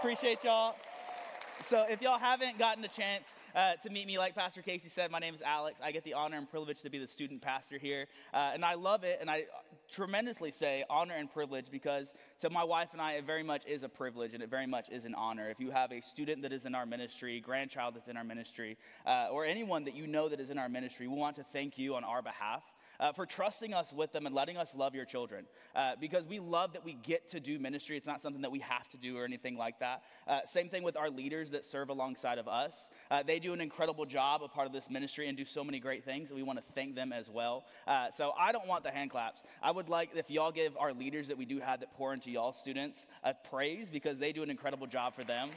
Appreciate y'all. So, if y'all haven't gotten a chance uh, to meet me, like Pastor Casey said, my name is Alex. I get the honor and privilege to be the student pastor here. Uh, and I love it, and I tremendously say honor and privilege because to my wife and I, it very much is a privilege and it very much is an honor. If you have a student that is in our ministry, grandchild that's in our ministry, uh, or anyone that you know that is in our ministry, we want to thank you on our behalf uh, for trusting us with them and letting us love your children. Uh, because we love that we get to do ministry. It's not something that we have to do or anything like that. Uh, same thing with our leaders that serve alongside of us. Uh, they do an incredible job, a part of this ministry, and do so many great things. We want to thank them as well. Uh, so I don't want the hand claps. I would like if y'all give our leaders that we do have that pour into y'all students a praise because they do an incredible job for them.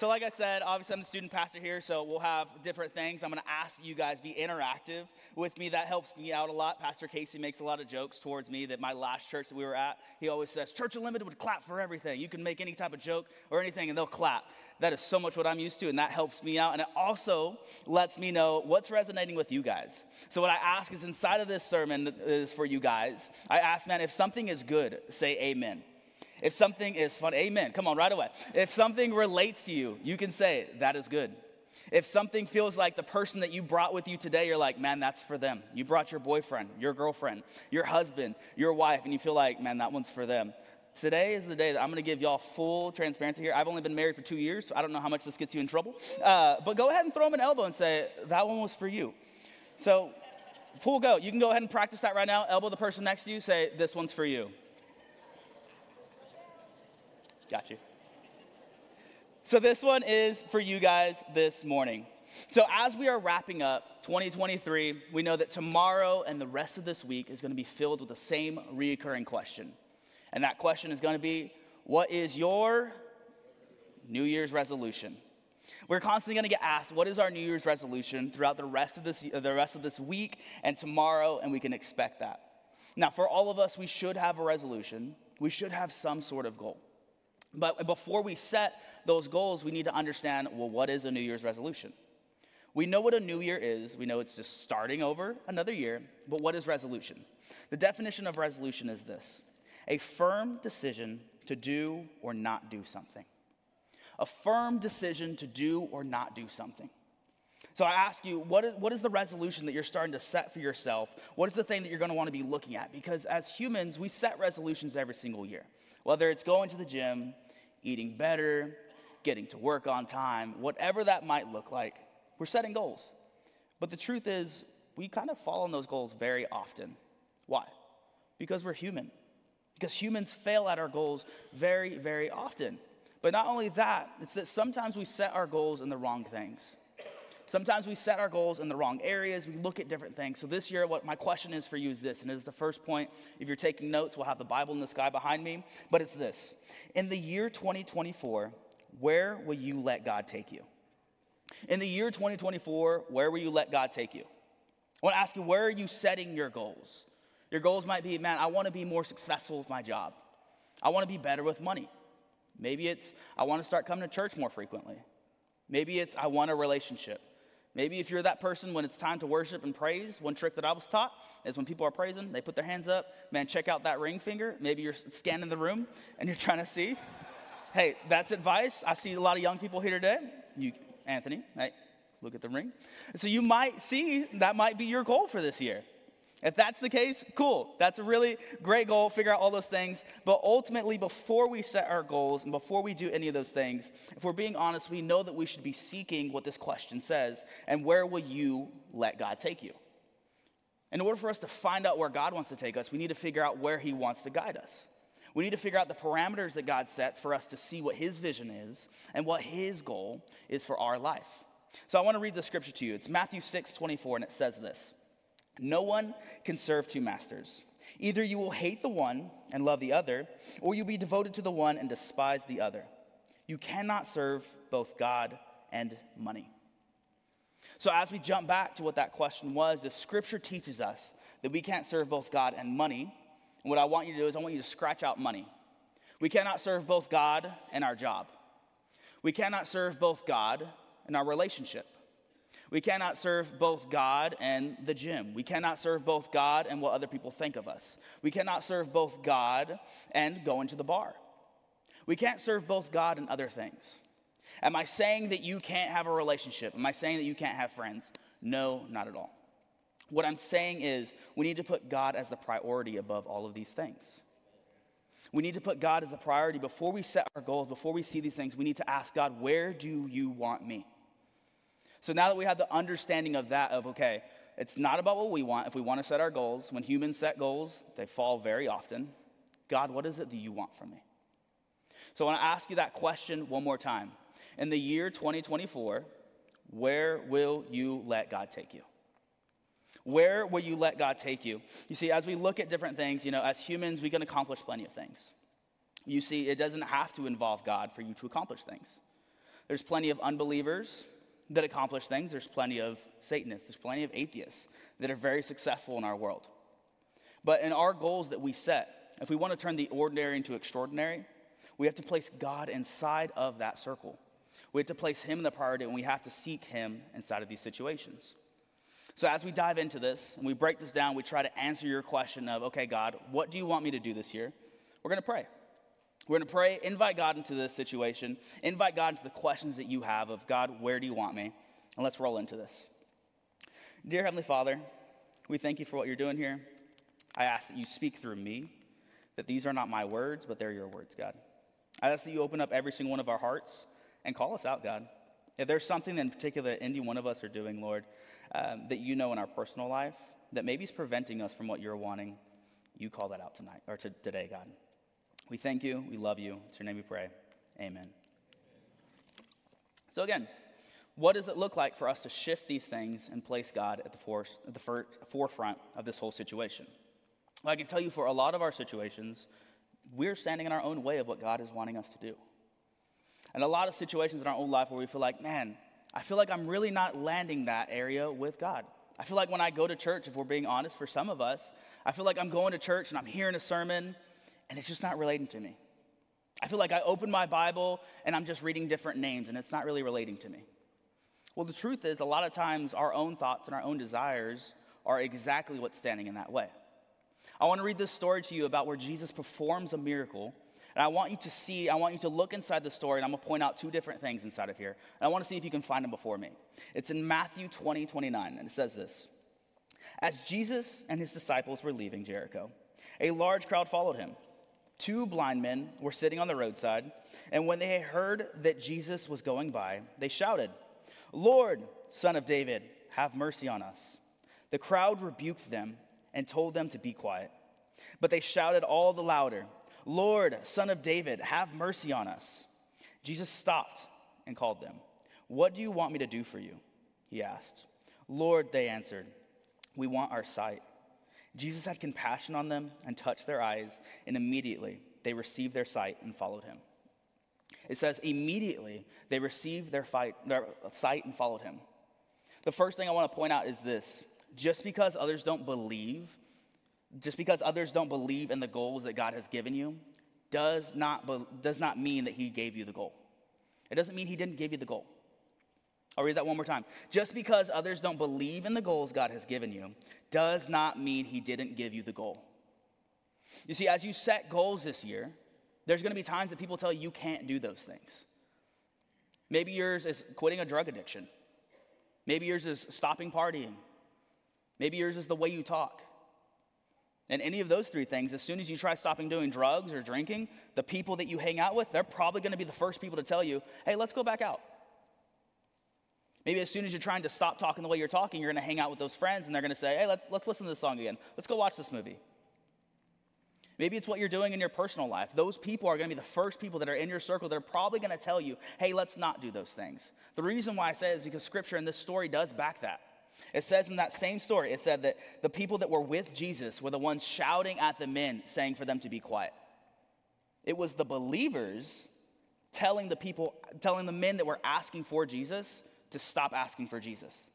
So, like I said, obviously I'm the student pastor here, so we'll have different things. I'm going to ask you guys be interactive with me. That helps me out a lot. Pastor Casey makes a lot of jokes towards me that my last church that we were at, he always says, Church Unlimited would clap for everything. You can make any type of joke or anything, and they'll clap. That is so much what I'm used to, and that helps me out. And it also lets me know what's resonating with you guys. So, what I ask is inside of this sermon that is for you guys, I ask, man, if something is good, say amen. If something is fun, amen. Come on, right away. If something relates to you, you can say, that is good. If something feels like the person that you brought with you today, you're like, man, that's for them. You brought your boyfriend, your girlfriend, your husband, your wife, and you feel like, man, that one's for them. Today is the day that I'm gonna give y'all full transparency here. I've only been married for two years, so I don't know how much this gets you in trouble. Uh, but go ahead and throw them an elbow and say, that one was for you. So, full go. You can go ahead and practice that right now. Elbow the person next to you, say, this one's for you. Got you. So, this one is for you guys this morning. So, as we are wrapping up 2023, we know that tomorrow and the rest of this week is going to be filled with the same recurring question. And that question is going to be What is your New Year's resolution? We're constantly going to get asked, What is our New Year's resolution throughout the rest of this, the rest of this week and tomorrow, and we can expect that. Now, for all of us, we should have a resolution, we should have some sort of goal. But before we set those goals, we need to understand well, what is a New Year's resolution? We know what a new year is. We know it's just starting over another year. But what is resolution? The definition of resolution is this a firm decision to do or not do something. A firm decision to do or not do something. So I ask you, what is, what is the resolution that you're starting to set for yourself? What is the thing that you're going to want to be looking at? Because as humans, we set resolutions every single year. Whether it's going to the gym, eating better, getting to work on time, whatever that might look like, we're setting goals. But the truth is, we kind of fall on those goals very often. Why? Because we're human. Because humans fail at our goals very, very often. But not only that, it's that sometimes we set our goals in the wrong things. Sometimes we set our goals in the wrong areas. We look at different things. So this year, what my question is for you is this, and it is the first point. If you're taking notes, we'll have the Bible in the sky behind me. But it's this: In the year 2024, where will you let God take you? In the year 2024, where will you let God take you? I want to ask you, where are you setting your goals? Your goals might be, man, I want to be more successful with my job. I want to be better with money. Maybe it's, I want to start coming to church more frequently. Maybe it's, I want a relationship. Maybe if you're that person when it's time to worship and praise, one trick that I was taught is when people are praising, they put their hands up. Man, check out that ring finger. Maybe you're scanning the room and you're trying to see. Hey, that's advice. I see a lot of young people here today. You, Anthony, hey, look at the ring. So you might see that might be your goal for this year. If that's the case, cool. That's a really great goal. Figure out all those things. But ultimately, before we set our goals and before we do any of those things, if we're being honest, we know that we should be seeking what this question says and where will you let God take you? In order for us to find out where God wants to take us, we need to figure out where He wants to guide us. We need to figure out the parameters that God sets for us to see what His vision is and what His goal is for our life. So I want to read the scripture to you. It's Matthew 6 24, and it says this. No one can serve two masters. Either you will hate the one and love the other, or you'll be devoted to the one and despise the other. You cannot serve both God and money. So, as we jump back to what that question was, the scripture teaches us that we can't serve both God and money. What I want you to do is, I want you to scratch out money. We cannot serve both God and our job. We cannot serve both God and our relationship. We cannot serve both God and the gym. We cannot serve both God and what other people think of us. We cannot serve both God and going to the bar. We can't serve both God and other things. Am I saying that you can't have a relationship? Am I saying that you can't have friends? No, not at all. What I'm saying is we need to put God as the priority above all of these things. We need to put God as the priority before we set our goals, before we see these things. We need to ask God, where do you want me? So now that we have the understanding of that, of okay, it's not about what we want. If we want to set our goals, when humans set goals, they fall very often. God, what is it that you want from me? So I want to ask you that question one more time. In the year 2024, where will you let God take you? Where will you let God take you? You see, as we look at different things, you know, as humans, we can accomplish plenty of things. You see, it doesn't have to involve God for you to accomplish things. There's plenty of unbelievers that accomplish things. There's plenty of Satanists. There's plenty of atheists that are very successful in our world. But in our goals that we set, if we want to turn the ordinary into extraordinary, we have to place God inside of that circle. We have to place Him in the priority, and we have to seek Him inside of these situations. So, as we dive into this and we break this down, we try to answer your question of, okay, God, what do you want me to do this year? We're going to pray. We're going to pray, invite God into this situation, invite God into the questions that you have of, God, where do you want me? And let's roll into this. Dear Heavenly Father, we thank you for what you're doing here. I ask that you speak through me, that these are not my words, but they're your words, God. I ask that you open up every single one of our hearts and call us out, God. If there's something in particular that any one of us are doing, Lord, um, that you know in our personal life that maybe is preventing us from what you're wanting, you call that out tonight or to, today, God. We thank you. We love you. It's your name we pray. Amen. So, again, what does it look like for us to shift these things and place God at the, force, at the for, forefront of this whole situation? Well, I can tell you for a lot of our situations, we're standing in our own way of what God is wanting us to do. And a lot of situations in our own life where we feel like, man, I feel like I'm really not landing that area with God. I feel like when I go to church, if we're being honest, for some of us, I feel like I'm going to church and I'm hearing a sermon and it's just not relating to me. I feel like I open my Bible and I'm just reading different names and it's not really relating to me. Well, the truth is, a lot of times our own thoughts and our own desires are exactly what's standing in that way. I want to read this story to you about where Jesus performs a miracle and I want you to see, I want you to look inside the story, and I'm going to point out two different things inside of here. And I want to see if you can find them before me. It's in Matthew 20, 29, and it says this As Jesus and his disciples were leaving Jericho, a large crowd followed him. Two blind men were sitting on the roadside, and when they heard that Jesus was going by, they shouted, Lord, son of David, have mercy on us. The crowd rebuked them and told them to be quiet. But they shouted all the louder, Lord, son of David, have mercy on us. Jesus stopped and called them. What do you want me to do for you? He asked. Lord, they answered, we want our sight. Jesus had compassion on them and touched their eyes, and immediately they received their sight and followed him. It says, immediately they received their, fight, their sight and followed him. The first thing I want to point out is this just because others don't believe just because others don't believe in the goals that God has given you does not, does not mean that He gave you the goal. It doesn't mean He didn't give you the goal. I'll read that one more time. Just because others don't believe in the goals God has given you does not mean He didn't give you the goal. You see, as you set goals this year, there's to be times that people tell you you can't do those things. Maybe yours is quitting a drug addiction. Maybe yours is stopping partying. Maybe yours is the way you talk. And any of those three things, as soon as you try stopping doing drugs or drinking, the people that you hang out with, they're probably to be the first people to tell you, hey, let's go back out. Maybe as soon as you're trying to stop talking the way you're talking, you're going to hang out with those friends and they're going to say, hey, let's, let's listen to this song again. Let's go watch this movie. Maybe it's what you're doing in your personal life. Those people are going to be the first people that are in your circle that are probably going to tell you, hey, let's not do those things. The reason why I say it is because scripture in this story does back that. It says in that same story, it said that the people that were with Jesus were the ones shouting at the men, saying for them to be quiet. It was the believers telling the people, telling the men that were asking for Jesus to stop asking for Jesus.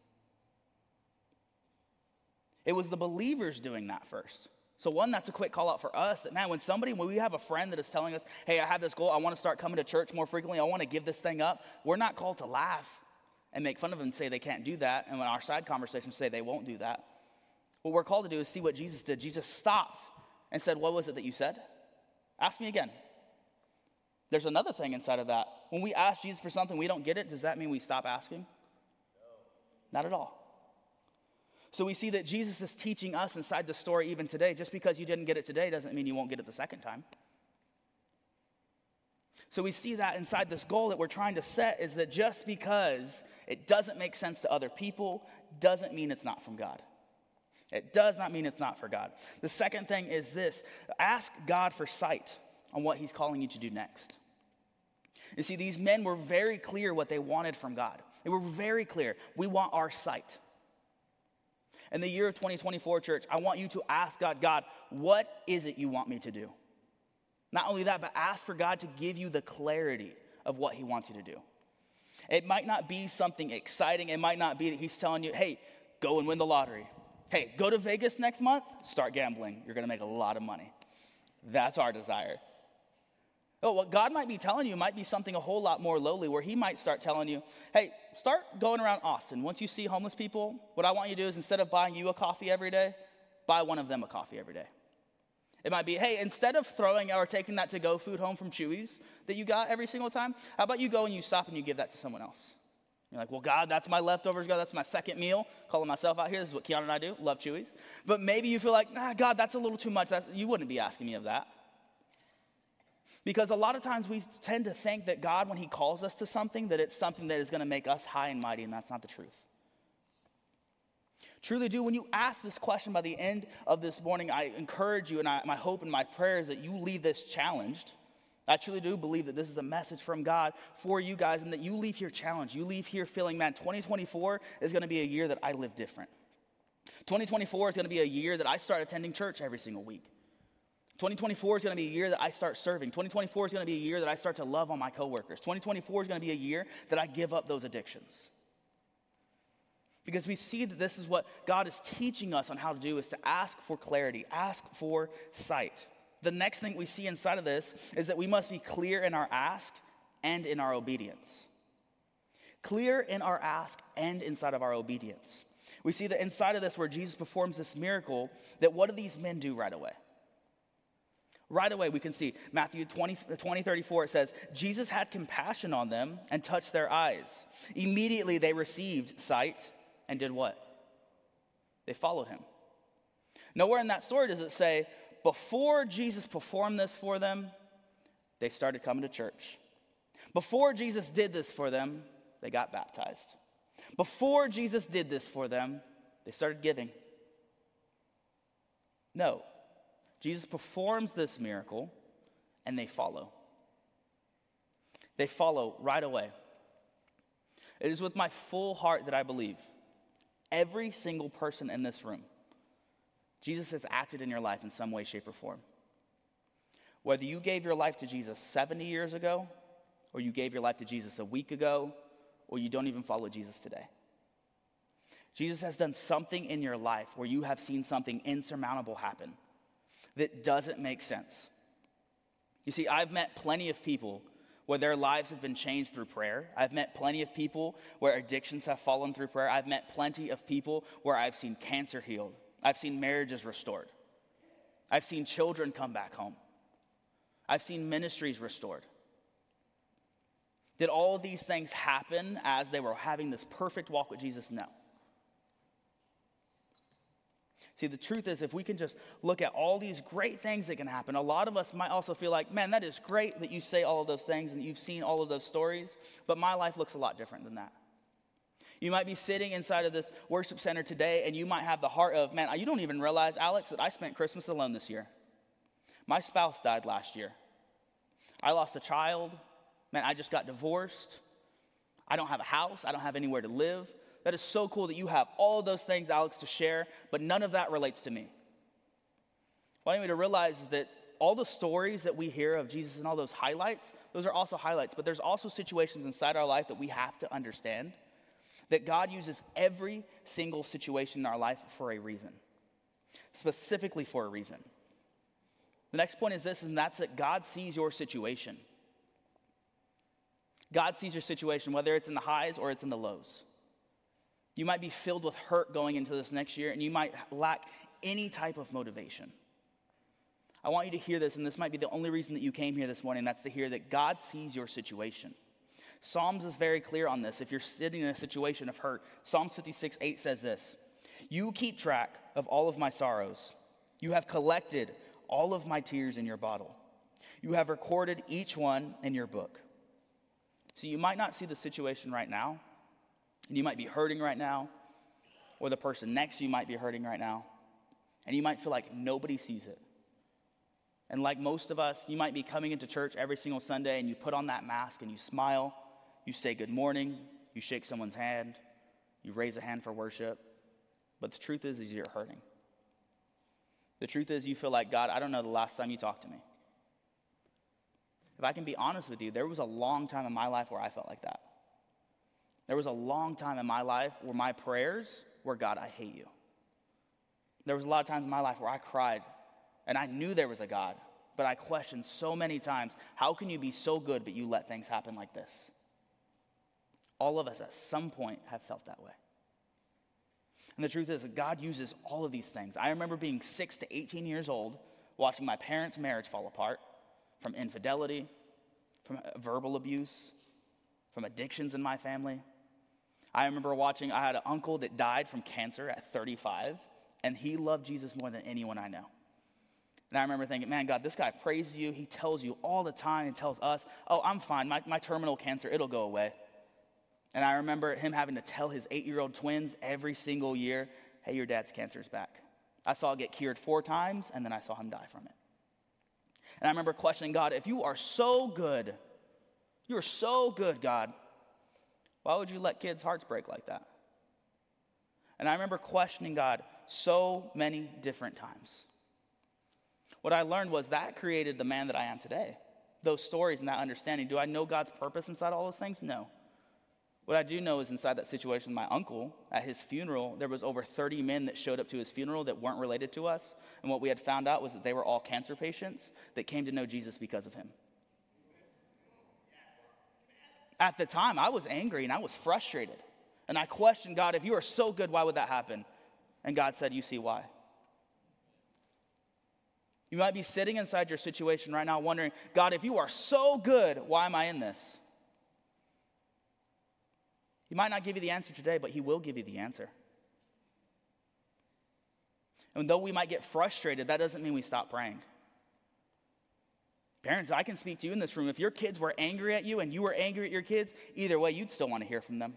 It was the believers doing that first. So, one, that's a quick call out for us that, man, when somebody, when we have a friend that is telling us, hey, I have this goal, I want to start coming to church more frequently, I want to give this thing up, we're not called to laugh and make fun of them and say they can't do that, and when our side conversations say they won't do that. What we're called to do is see what Jesus did. Jesus stopped and said, What was it that you said? Ask me again. There's another thing inside of that. When we ask Jesus for something we don't get it, does that mean we stop asking? No. Not at all. So we see that Jesus is teaching us inside the story even today. Just because you didn't get it today doesn't mean you won't get it the second time. So we see that inside this goal that we're trying to set is that just because it doesn't make sense to other people doesn't mean it's not from God. It does not mean it's not for God. The second thing is this ask God for sight on what He's calling you to do next. You see, these men were very clear what they wanted from God. They were very clear. We want our sight. In the year of 2024, church, I want you to ask God, God, what is it you want me to do? Not only that, but ask for God to give you the clarity of what He wants you to do. It might not be something exciting. It might not be that He's telling you, hey, go and win the lottery. Hey, go to Vegas next month, start gambling. You're going to make a lot of money. That's our desire. Oh, what God might be telling you might be something a whole lot more lowly, where He might start telling you, hey, start going around Austin. Once you see homeless people, what I want you to do is instead of buying you a coffee every day, buy one of them a coffee every day. It might be, hey, instead of throwing or taking that to go food home from Chuy's that you got every single time, how about you go and you stop and you give that to someone else? You're like, well, God, that's my leftovers. God, that's my second meal. Calling myself out here. This is what Kiana and I do. Love Chuy's. But maybe you feel like, nah, God, that's a little too much. That's, you wouldn't be asking me of that. Because a lot of times we tend to think that God, when He calls us to something, that it's something that is going to make us high and mighty, and that's not the truth. Truly do. When you ask this question by the end of this morning, I encourage you, and I, my hope and my prayer is that you leave this challenged. I truly do believe that this is a message from God for you guys, and that you leave here challenged. You leave here feeling, man, 2024 is going to be a year that I live different. 2024 is going to be a year that I start attending church every single week. 2024 is going to be a year that I start serving. 2024 is going to be a year that I start to love on my coworkers. 2024 is going to be a year that I give up those addictions. Because we see that this is what God is teaching us on how to do is to ask for clarity, ask for sight. The next thing we see inside of this is that we must be clear in our ask and in our obedience. Clear in our ask and inside of our obedience. We see that inside of this, where Jesus performs this miracle, that what do these men do right away? Right away, we can see Matthew 20, 20, 34, it says, Jesus had compassion on them and touched their eyes. Immediately they received sight and did what? They followed him. Nowhere in that story does it say, before Jesus performed this for them, they started coming to church. Before Jesus did this for them, they got baptized. Before Jesus did this for them, they started giving. No, Jesus performs this miracle and they follow. They follow right away. It is with my full heart that I believe every single person in this room, Jesus has acted in your life in some way, shape, or form. Whether you gave your life to Jesus 70 years ago, or you gave your life to Jesus a week ago, or you don't even follow Jesus today. Jesus has done something in your life where you have seen something insurmountable happen that doesn't make sense. You see, I've met plenty of people where their lives have been changed through prayer. I've met plenty of people where addictions have fallen through prayer. I've met plenty of people where I've seen cancer healed. I've seen marriages restored. I've seen children come back home. I've seen ministries restored. Did all these things happen as they were having this perfect walk with Jesus? No. See, the truth is, if we can just look at all these great things that can happen, a lot of us might also feel like, man, that is great that you say all of those things and you've seen all of those stories, but my life looks a lot different than that. You might be sitting inside of this worship center today and you might have the heart of, man, you don't even realize, Alex, that I spent Christmas alone this year. My spouse died last year. I lost a child. Man, I just got divorced. I don't have a house. I don't have anywhere to live. That is so cool that you have all those things, Alex, to share, but none of that relates to me. Well, I want you to realize that all the stories that we hear of Jesus and all those highlights, those are also highlights, but there's also situations inside our life that we have to understand that God uses every single situation in our life for a reason, specifically for a reason. The next point is this, and that's that God sees your situation. God sees your situation, whether it's in the highs or it's in the lows. You might be filled with hurt going into this next year, and you might lack any type of motivation. I want you to hear this, and this might be the only reason that you came here this morning. That's to hear that God sees your situation. Psalms is very clear on this. If you're sitting in a situation of hurt, Psalms 56 8 says this You keep track of all of my sorrows, you have collected all of my tears in your bottle, you have recorded each one in your book. So you might not see the situation right now, and you might be hurting right now, or the person next to you might be hurting right now, and you might feel like nobody sees it. And like most of us, you might be coming into church every single Sunday and you put on that mask and you smile, you say good morning, you shake someone's hand, you raise a hand for worship. But the truth is, is you're hurting. The truth is, you feel like, God, I don't know the last time you talked to me. If I can be honest with you, there was a long time in my life where I felt like that. There was a long time in my life where my prayers were, God, I hate you. There was a lot of times in my life where I cried and I knew there was a God, but I questioned so many times how can you be so good, but you let things happen like this? All of us at some point have felt that way. And the truth is that God uses all of these things. I remember being 6 to 18 years old, watching my parents' marriage fall apart from infidelity, from verbal abuse, from addictions in my family. I remember watching, I had an uncle that died from cancer at 35, and he loved Jesus more than anyone I know. And I remember thinking, man, God, this guy prays you. He tells you all the time and tells us, oh, I'm fine. My, my terminal cancer, it'll go away. And I remember him having to tell his eight year old twins every single year, hey, your dad's cancer is back. I saw it get cured four times, and then I saw him die from it. And I remember questioning God, if you are so good, you are so good, God, why would you let kids' hearts break like that? And I remember questioning God so many different times. What I learned was that created the man that I am today. Those stories and that understanding. Do I know God's purpose inside all those things? No. What I do know is inside that situation, my uncle, at his funeral, there was over 30 men that showed up to his funeral that weren't related to us. And what we had found out was that they were all cancer patients that came to know Jesus because of him. At the time, I was angry and I was frustrated. And I questioned God, if you are so good, why would that happen? And God said, You see why. You might be sitting inside your situation right now wondering, God, if you are so good, why am I in this? He might not give you the answer today, but He will give you the answer. And though we might get frustrated, that doesn't mean we stop praying. Parents, I can speak to you in this room. If your kids were angry at you and you were angry at your kids, either way, you'd still want to hear from them.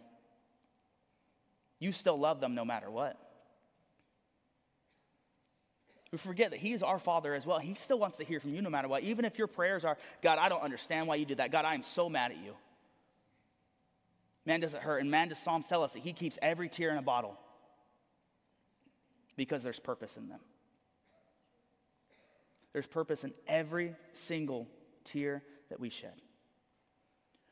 You still love them no matter what. We forget that He is our Father as well. He still wants to hear from you no matter what. Even if your prayers are, God, I don't understand why you did that. God, I am so mad at you. Man, does it hurt? And man, does Psalms tell us that He keeps every tear in a bottle because there's purpose in them. There's purpose in every single tear that we shed.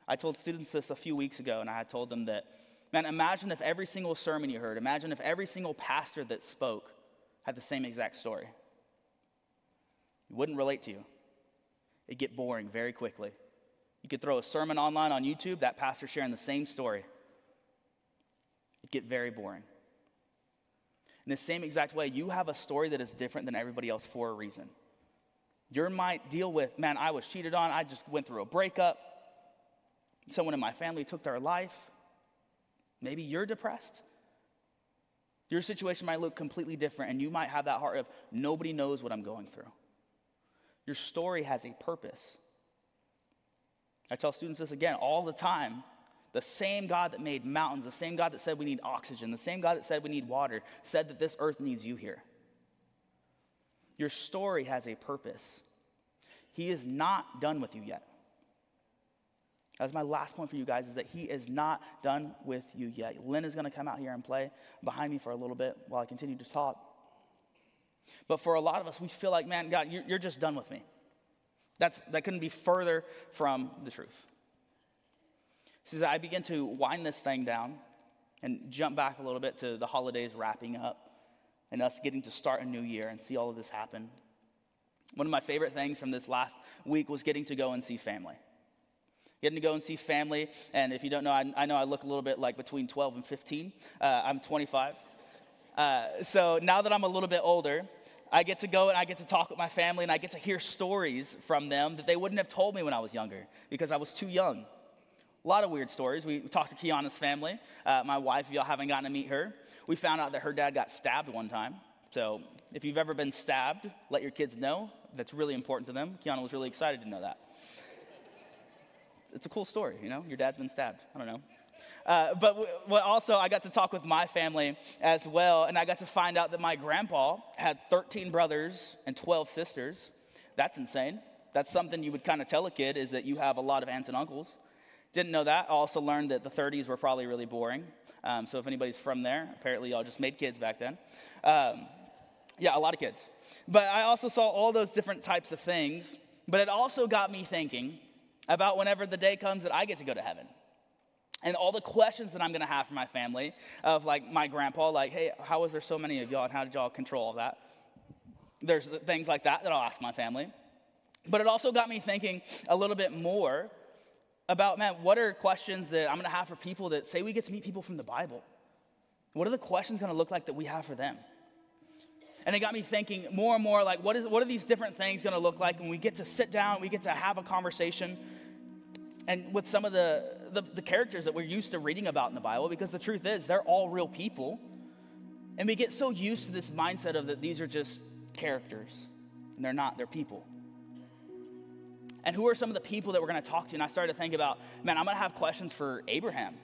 I told students this a few weeks ago, and I had told them that, man, imagine if every single sermon you heard, imagine if every single pastor that spoke had the same exact story. It wouldn't relate to you. It'd get boring very quickly. You could throw a sermon online on YouTube, that pastor sharing the same story. It'd get very boring. In the same exact way, you have a story that is different than everybody else for a reason. Your might deal with, man, I was cheated on, I just went through a breakup, someone in my family took their life. Maybe you're depressed. Your situation might look completely different, and you might have that heart of, nobody knows what I'm going through. Your story has a purpose. I tell students this again all the time. The same God that made mountains, the same God that said we need oxygen, the same God that said we need water, said that this earth needs you here. Your story has a purpose. He is not done with you yet. That's my last point for you guys is that he is not done with you yet. Lynn is going to come out here and play behind me for a little bit while I continue to talk. But for a lot of us, we feel like, man, God, you're, just done with me. That's, that couldn't be further from the truth. Says I begin to wind this thing down and jump back a little bit to the holidays wrapping up and us getting to start a new year and see all of this happen. One of my favorite things from this last week was getting to go and see family. Getting to go and see family. And if you don't know, I, I know I look a little bit like between 12 and 15. Uh, I'm 25. Uh, so now that I'm a little bit older, I get to go and I get to talk with my family and I get to hear stories from them that they wouldn't have told me when I was younger because I was too young. A lot of weird stories. We talked to Kiana's family. Uh, my wife, if y'all haven't gotten to meet her, we found out that her dad got stabbed one time. So if you've ever been stabbed, let your kids know. That's really important to them. Kiana was really excited to know that. It's a cool story, you know? Your dad's been stabbed. I don't know. Uh, but what also, I got to talk with my family as well, and I got to find out that my grandpa had 13 brothers and 12 sisters. That's insane. That's something you would kind of tell a kid is that you have a lot of aunts and uncles. Didn't know that. I also learned that the 30s were probably really boring. Um, so if anybody's from there, apparently y'all just made kids back then. Um, yeah, a lot of kids. But I also saw all those different types of things. But it also got me thinking about whenever the day comes that I get to go to heaven. And all the questions that I'm gonna have for my family of like my grandpa, like, hey, how was there so many of y'all and how did y'all control all that? There's things like that that I'll ask my family. But it also got me thinking a little bit more about, man, what are questions that I'm gonna have for people that say we get to meet people from the Bible? What are the questions gonna look like that we have for them? And it got me thinking more and more like, what, is, what are these different things gonna look like when we get to sit down, we get to have a conversation, and with some of the, the, the characters that we're used to reading about in the Bible, because the truth is, they're all real people. And we get so used to this mindset of that these are just characters, and they're not, they're people and who are some of the people that we're going to talk to? And I started to think about, man, I'm going to have questions for Abraham.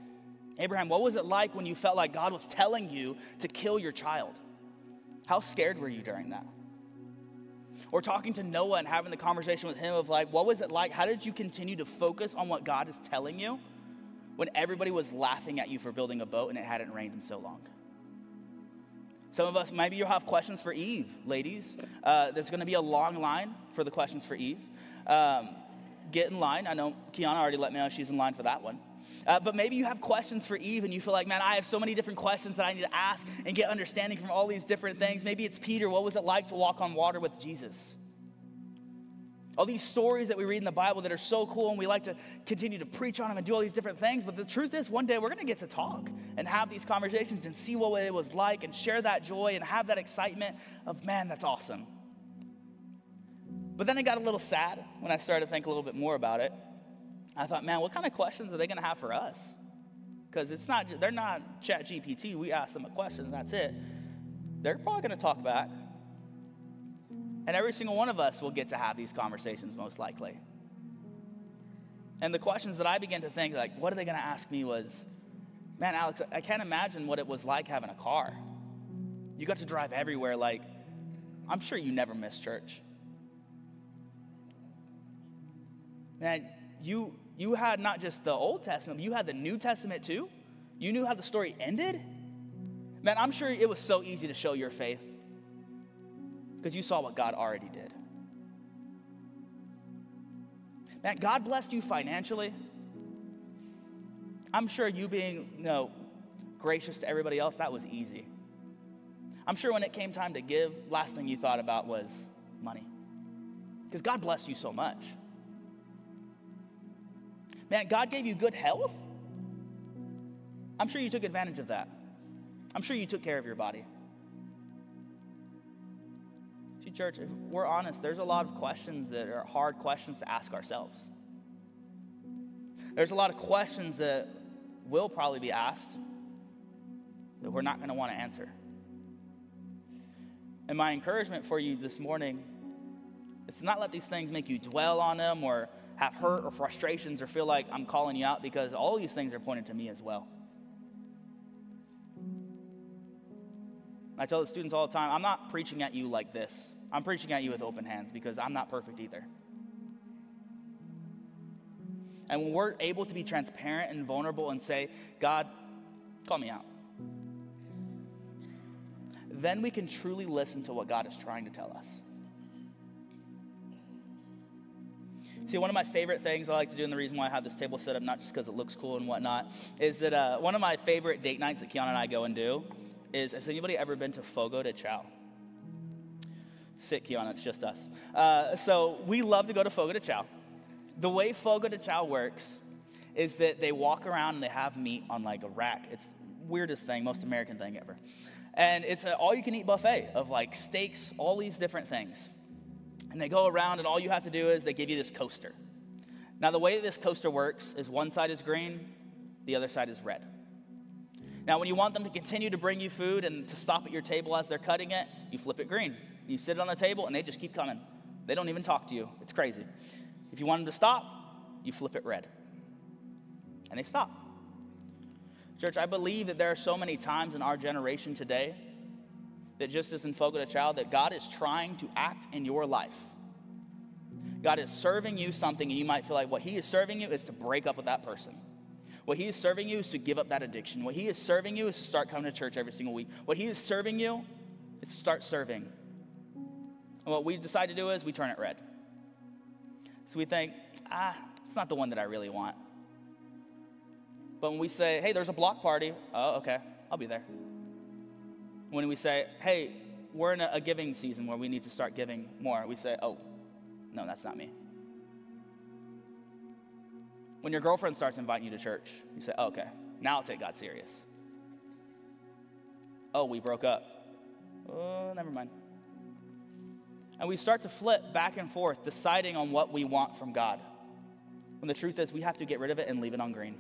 Abraham, what was it like when you felt like God was telling you to kill your child? How scared were you during that? Or talking to Noah and having the conversation with him of like, what was it like? How did you continue to focus on what God is telling you when everybody was laughing at you for building a boat and it hadn't rained in so long? Some of us, maybe you'll have questions for Eve, ladies. Uh, there's going to be a long line for the questions for Eve. Um, get in line. I know Kiana already let me know she's in line for that one. Uh, but maybe you have questions for Eve and you feel like, man, I have so many different questions that I need to ask and get understanding from all these different things. Maybe it's Peter. What was it like to walk on water with Jesus? All these stories that we read in the Bible that are so cool and we like to continue to preach on them and do all these different things. But the truth is, one day we're going to get to talk and have these conversations and see what it was like and share that joy and have that excitement of, man, that's awesome. But then I got a little sad when I started to think a little bit more about it. I thought, man, what kind of questions are they going to have for us? Because it's not, they're not Chat GPT. We ask them a question, and that's it. They're probably going to talk back. And every single one of us will get to have these conversations, most likely. And the questions that I began to think, like, what are they going to ask me was, man, Alex, I can't imagine what it was like having a car. You got to drive everywhere. Like, I'm sure you never missed church. Man, you, you had not just the Old Testament, but you had the New Testament too. You knew how the story ended. Man, I'm sure it was so easy to show your faith because you saw what God already did. Man, God blessed you financially. I'm sure you being you know, gracious to everybody else, that was easy. I'm sure when it came time to give, last thing you thought about was money. Because God blessed you so much. Man, God gave you good health. I'm sure you took advantage of that. I'm sure you took care of your body. See, church, if we're honest, there's a lot of questions that are hard questions to ask ourselves. There's a lot of questions that will probably be asked that we're not going to want to answer. And my encouragement for you this morning is to not let these things make you dwell on them or have hurt or frustrations or feel like I'm calling you out because all these things are pointed to me as well. I tell the students all the time I'm not preaching at you like this. I'm preaching at you with open hands because I'm not perfect either. And when we're able to be transparent and vulnerable and say, God, call me out, then we can truly listen to what God is trying to tell us. See, one of my favorite things I like to do, and the reason why I have this table set up, not just because it looks cool and whatnot, is that uh, one of my favorite date nights that Kiana and I go and do is has anybody ever been to Fogo de Chao? Sit, Kiana, it's just us. Uh, so we love to go to Fogo de Chao the way Fogo de Chao works is that they walk around and they have meat on like a rack. It's weirdest thing, most American thing ever. And it's an all you can eat buffet of like steaks, all these different things. And they go around, and all you have to do is they give you this coaster. Now, the way this coaster works is one side is green, the other side is red. Now, when you want them to continue to bring you food and to stop at your table as they're cutting it, you flip it green. You sit it on the table, and they just keep coming. They don't even talk to you. It's crazy. If you want them to stop, you flip it red. And they stop. Church, I believe that there are so many times in our generation today that just as in Fogo Chao, that God is trying to act in your life. God is serving you something, and you might feel like what He is serving you is to break up with that person. What He is serving you is to give up that addiction. What He is serving you is to start coming to church every single week. What He is serving you is to start serving. And what we decide to do is we turn it red. So we think, ah, it's not the one that I really want. But when we say, hey, there's a block party, oh, okay, I'll be there. When we say, hey, we're in a, a giving season where we need to start giving more, we say, oh, no, that's not me. When your girlfriend starts inviting you to church, you say, oh, okay, now I'll take God serious. Oh, we broke up. Oh, never mind. And we start to flip back and forth, deciding on what we want from God. When the truth is, we have to get rid of it and leave it on green.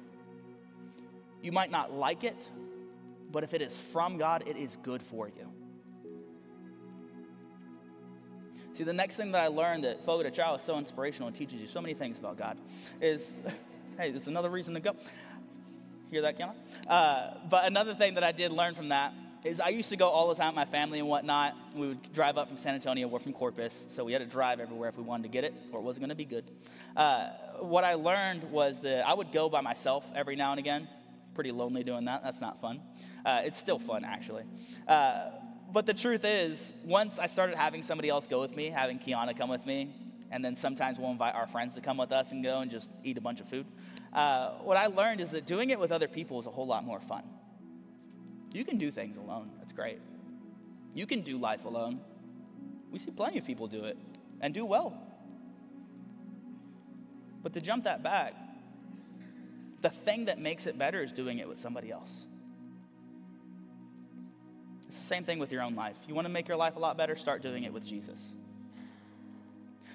You might not like it, but if it is from God, it is good for you. See, the next thing that I learned that Fogo de Chao is so inspirational and teaches you so many things about God is hey, there's another reason to go. Hear that, Kiana? Uh, but another thing that I did learn from that is I used to go all the time with my family and whatnot. We would drive up from San Antonio, we're from Corpus, so we had to drive everywhere if we wanted to get it, or it wasn't going to be good. Uh, what I learned was that I would go by myself every now and again. Pretty lonely doing that. That's not fun. Uh, it's still fun, actually. Uh, but the truth is, once I started having somebody else go with me, having Kiana come with me, and then sometimes we'll invite our friends to come with us and go and just eat a bunch of food. Uh, what I learned is that doing it with other people is a whole lot more fun. You can do things alone, that's great. You can do life alone. We see plenty of people do it and do well. But to jump that back, the thing that makes it better is doing it with somebody else. It's the same thing with your own life. You want to make your life a lot better? Start doing it with Jesus.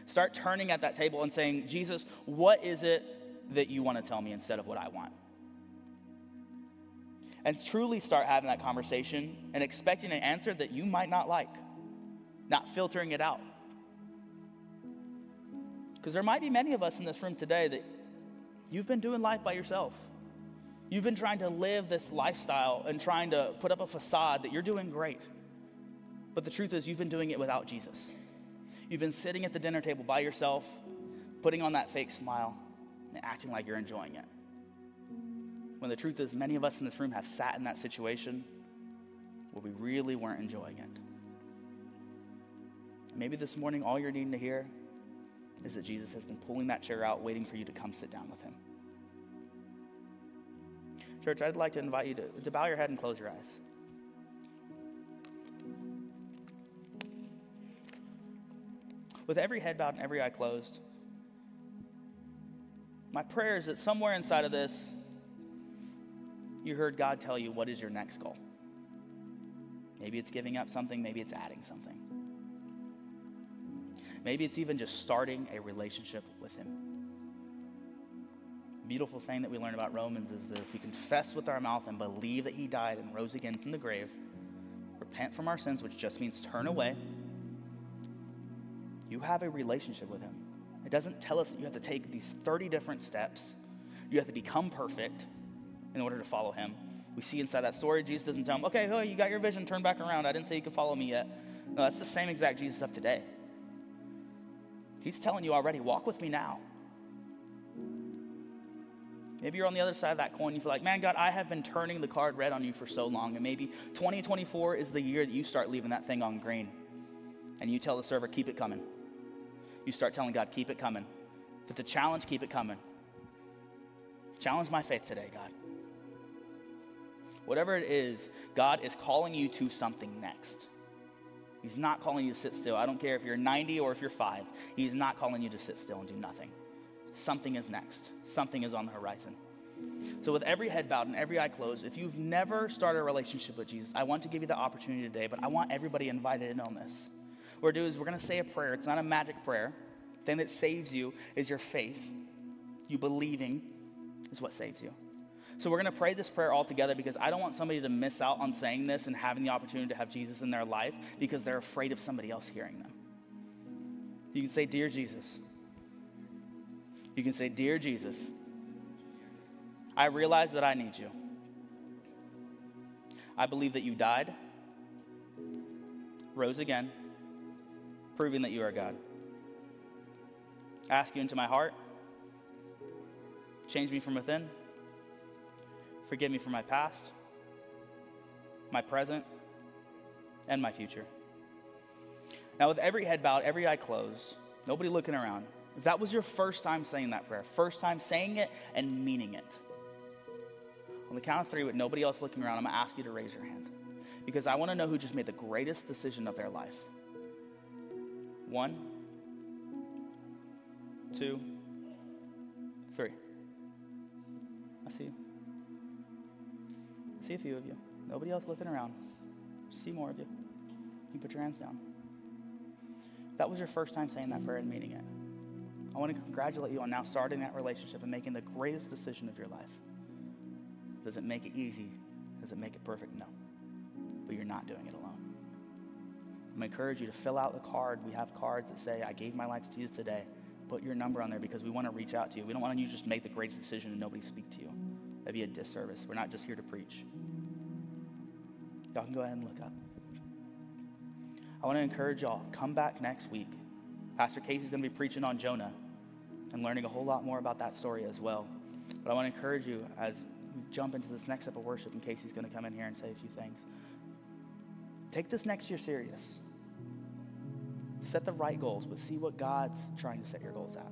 Start turning at that table and saying, Jesus, what is it that you want to tell me instead of what I want? And truly start having that conversation and expecting an answer that you might not like, not filtering it out. Because there might be many of us in this room today that you've been doing life by yourself. You've been trying to live this lifestyle and trying to put up a facade that you're doing great. But the truth is, you've been doing it without Jesus. You've been sitting at the dinner table by yourself, putting on that fake smile, and acting like you're enjoying it. When the truth is, many of us in this room have sat in that situation where we really weren't enjoying it. Maybe this morning, all you're needing to hear is that Jesus has been pulling that chair out, waiting for you to come sit down with him. Church, I'd like to invite you to, to bow your head and close your eyes. With every head bowed and every eye closed, my prayer is that somewhere inside of this, you heard God tell you what is your next goal. Maybe it's giving up something, maybe it's adding something. Maybe it's even just starting a relationship with Him beautiful thing that we learn about Romans is that if we confess with our mouth and believe that he died and rose again from the grave, repent from our sins, which just means turn away, you have a relationship with him. It doesn't tell us that you have to take these 30 different steps. You have to become perfect in order to follow him. We see inside that story, Jesus doesn't tell him, okay, oh, you got your vision, turn back around. I didn't say you could follow me yet. No, that's the same exact Jesus of today. He's telling you already, walk with me now. Maybe you're on the other side of that coin. You feel like, man, God, I have been turning the card red on you for so long. And maybe 2024 is the year that you start leaving that thing on green. And you tell the server, keep it coming. You start telling God, keep it coming. If it's a challenge, keep it coming. Challenge my faith today, God. Whatever it is, God is calling you to something next. He's not calling you to sit still. I don't care if you're 90 or if you're five. He's not calling you to sit still and do nothing. something is next, something is on the horizon. So, with every head bowed and every eye closed, if you've never started a relationship with Jesus, I want to give you the opportunity today, but I want everybody invited in on this. What we're doing is we're going to say a prayer. It's not a magic prayer. The thing that saves you is your faith. You believing is what saves you. So we're going to pray this prayer all together because I don't want somebody to miss out on saying this and having the opportunity to have Jesus in their life because they're afraid of somebody else hearing them. You can say, Dear Jesus. You can say, Dear Jesus, I realize that I need you. I believe that you died, rose again, proving that you are God. I ask you into my heart. Change me from within. Forgive me for my past, my present, and my future. Now, with every head bowed, every eye closed, nobody looking around, if that was your first time saying that prayer, first time saying it and meaning it, on the count of three, with nobody else looking around, I'm to ask you to raise your hand because I want to know who just made the greatest decision of their life. One, two, three. I see you. See a few of you. Nobody else looking around. See more of you. You put your hands down. If That was your first time saying that prayer and meaning it. I want to congratulate you on now starting that relationship and making the greatest decision of your life. Does it make it easy? Does it make it perfect? No. But you're not doing it alone. I'm encourage you to fill out the card. We have cards that say, I gave my life to Jesus today. Put your number on there because we want to reach out to you. We don't want you to just make the greatest decision and nobody speak to you. That'd be a disservice. We're not just here to preach. Y'all can go ahead and look up. I want to encourage y'all, come back next week. Pastor Casey's going to be preaching on Jonah and learning a whole lot more about that story as well. But I want to encourage you as we jump into this next step of worship, and Casey's going to come in here and say a few things. Take this next year serious. Set the right goals, but see what God's trying to set your goals at.